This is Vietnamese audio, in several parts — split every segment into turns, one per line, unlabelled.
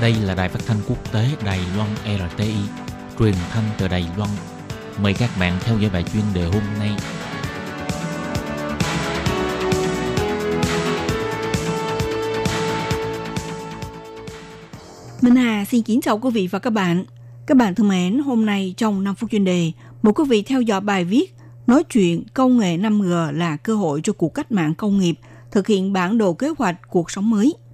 Đây là đài phát thanh quốc tế Đài Loan RTI, truyền thanh từ Đài Loan. Mời các bạn theo dõi bài chuyên đề hôm nay.
Minh Hà xin kính chào quý vị và các bạn. Các bạn thân mến, hôm nay trong 5 phút chuyên đề, mời quý vị theo dõi bài viết Nói chuyện công nghệ 5G là cơ hội cho cuộc cách mạng công nghiệp, thực hiện bản đồ kế hoạch cuộc sống mới –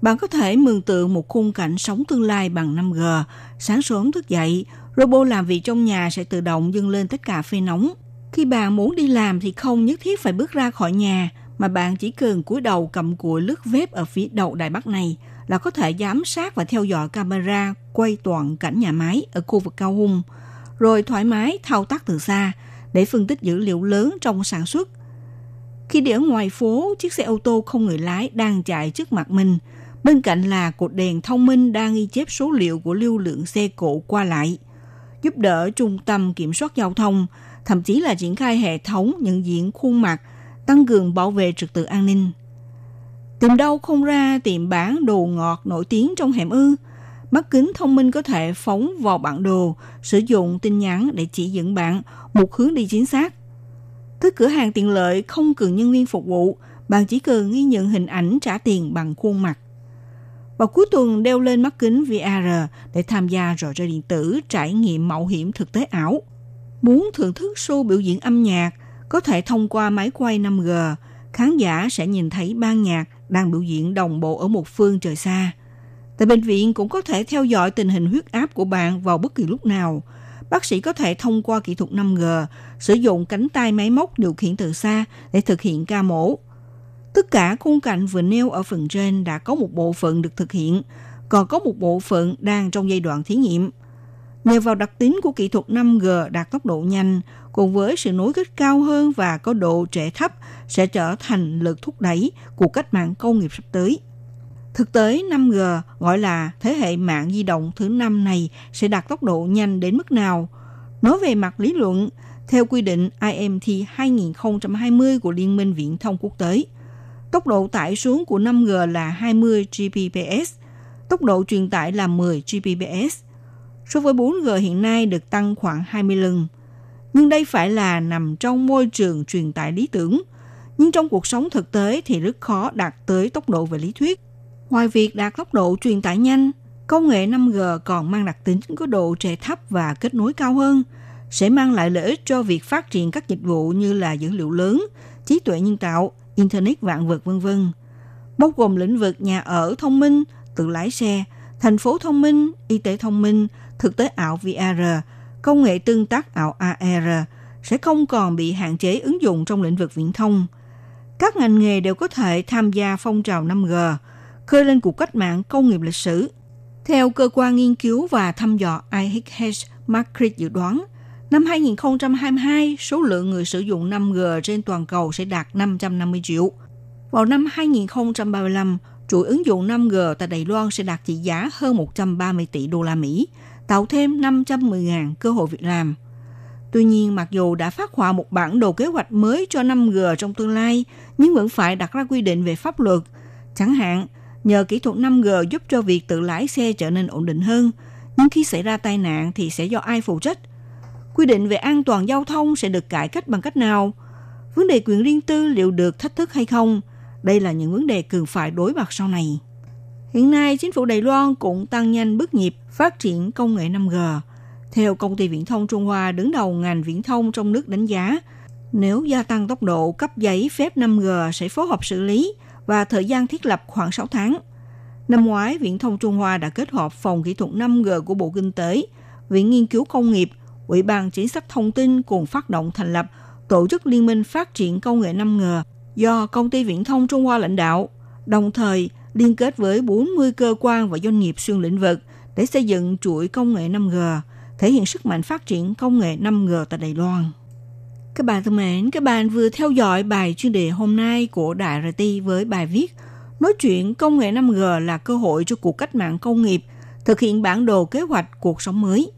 bạn có thể mường tượng một khung cảnh sống tương lai bằng 5G. Sáng sớm thức dậy, robot làm việc trong nhà sẽ tự động dâng lên tất cả phê nóng. Khi bạn muốn đi làm thì không nhất thiết phải bước ra khỏi nhà, mà bạn chỉ cần cúi đầu cầm cùi lướt vếp ở phía đầu đài bắc này là có thể giám sát và theo dõi camera quay toàn cảnh nhà máy ở khu vực cao hung, rồi thoải mái thao tác từ xa để phân tích dữ liệu lớn trong sản xuất. Khi đi ở ngoài phố, chiếc xe ô tô không người lái đang chạy trước mặt mình – Bên cạnh là cột đèn thông minh đang ghi chép số liệu của lưu lượng xe cộ qua lại, giúp đỡ trung tâm kiểm soát giao thông, thậm chí là triển khai hệ thống nhận diện khuôn mặt, tăng cường bảo vệ trật tự an ninh. Tìm đâu không ra tiệm bán đồ ngọt nổi tiếng trong hẻm ư. Mắt kính thông minh có thể phóng vào bản đồ, sử dụng tin nhắn để chỉ dẫn bạn một hướng đi chính xác. Tới cửa hàng tiện lợi không cần nhân viên phục vụ, bạn chỉ cần ghi nhận hình ảnh trả tiền bằng khuôn mặt vào cuối tuần đeo lên mắt kính VR để tham gia trò chơi điện tử trải nghiệm mạo hiểm thực tế ảo. Muốn thưởng thức show biểu diễn âm nhạc, có thể thông qua máy quay 5G, khán giả sẽ nhìn thấy ban nhạc đang biểu diễn đồng bộ ở một phương trời xa. Tại bệnh viện cũng có thể theo dõi tình hình huyết áp của bạn vào bất kỳ lúc nào. Bác sĩ có thể thông qua kỹ thuật 5G sử dụng cánh tay máy móc điều khiển từ xa để thực hiện ca mổ Tất cả khung cảnh vừa nêu ở phần trên đã có một bộ phận được thực hiện, còn có một bộ phận đang trong giai đoạn thí nghiệm. Nhờ vào đặc tính của kỹ thuật 5G đạt tốc độ nhanh, cùng với sự nối kết cao hơn và có độ trễ thấp sẽ trở thành lực thúc đẩy của cách mạng công nghiệp sắp tới. Thực tế 5G gọi là thế hệ mạng di động thứ năm này sẽ đạt tốc độ nhanh đến mức nào? Nói về mặt lý luận, theo quy định IMT 2020 của Liên minh Viễn thông Quốc tế – Tốc độ tải xuống của 5G là 20 Gbps, tốc độ truyền tải là 10 Gbps. So với 4G hiện nay được tăng khoảng 20 lần. Nhưng đây phải là nằm trong môi trường truyền tải lý tưởng. Nhưng trong cuộc sống thực tế thì rất khó đạt tới tốc độ về lý thuyết. Ngoài việc đạt tốc độ truyền tải nhanh, công nghệ 5G còn mang đặc tính có độ trễ thấp và kết nối cao hơn, sẽ mang lại lợi ích cho việc phát triển các dịch vụ như là dữ liệu lớn, trí tuệ nhân tạo, Internet vạn vật vân vân, bao gồm lĩnh vực nhà ở thông minh, tự lái xe, thành phố thông minh, y tế thông minh, thực tế ảo VR, công nghệ tương tác ảo AR sẽ không còn bị hạn chế ứng dụng trong lĩnh vực viễn thông. Các ngành nghề đều có thể tham gia phong trào 5G, khơi lên cuộc cách mạng công nghiệp lịch sử. Theo cơ quan nghiên cứu và thăm dò IHS Market dự đoán, Năm 2022, số lượng người sử dụng 5G trên toàn cầu sẽ đạt 550 triệu. Vào năm 2035, chuỗi ứng dụng 5G tại Đài Loan sẽ đạt trị giá hơn 130 tỷ đô la Mỹ, tạo thêm 510.000 cơ hội việc làm. Tuy nhiên, mặc dù đã phát họa một bản đồ kế hoạch mới cho 5G trong tương lai, nhưng vẫn phải đặt ra quy định về pháp luật. Chẳng hạn, nhờ kỹ thuật 5G giúp cho việc tự lái xe trở nên ổn định hơn, nhưng khi xảy ra tai nạn thì sẽ do ai phụ trách? Quy định về an toàn giao thông sẽ được cải cách bằng cách nào? Vấn đề quyền riêng tư liệu được thách thức hay không? Đây là những vấn đề cần phải đối mặt sau này. Hiện nay, chính phủ Đài Loan cũng tăng nhanh bước nhịp phát triển công nghệ 5G. Theo công ty viễn thông Trung Hoa đứng đầu ngành viễn thông trong nước đánh giá, nếu gia tăng tốc độ cấp giấy phép 5G sẽ phối hợp xử lý và thời gian thiết lập khoảng 6 tháng. Năm ngoái, Viễn thông Trung Hoa đã kết hợp phòng kỹ thuật 5G của Bộ Kinh tế, Viện Nghiên cứu Công nghiệp Ủy ban Chính sách Thông tin cùng phát động thành lập Tổ chức Liên minh Phát triển Công nghệ 5G do Công ty Viễn thông Trung Hoa lãnh đạo, đồng thời liên kết với 40 cơ quan và doanh nghiệp xuyên lĩnh vực để xây dựng chuỗi công nghệ 5G, thể hiện sức mạnh phát triển công nghệ 5G tại Đài Loan. Các bạn thân mến, các bạn vừa theo dõi bài chuyên đề hôm nay của Đại RT với bài viết Nói chuyện công nghệ 5G là cơ hội cho cuộc cách mạng công nghiệp, thực hiện bản đồ kế hoạch cuộc sống mới –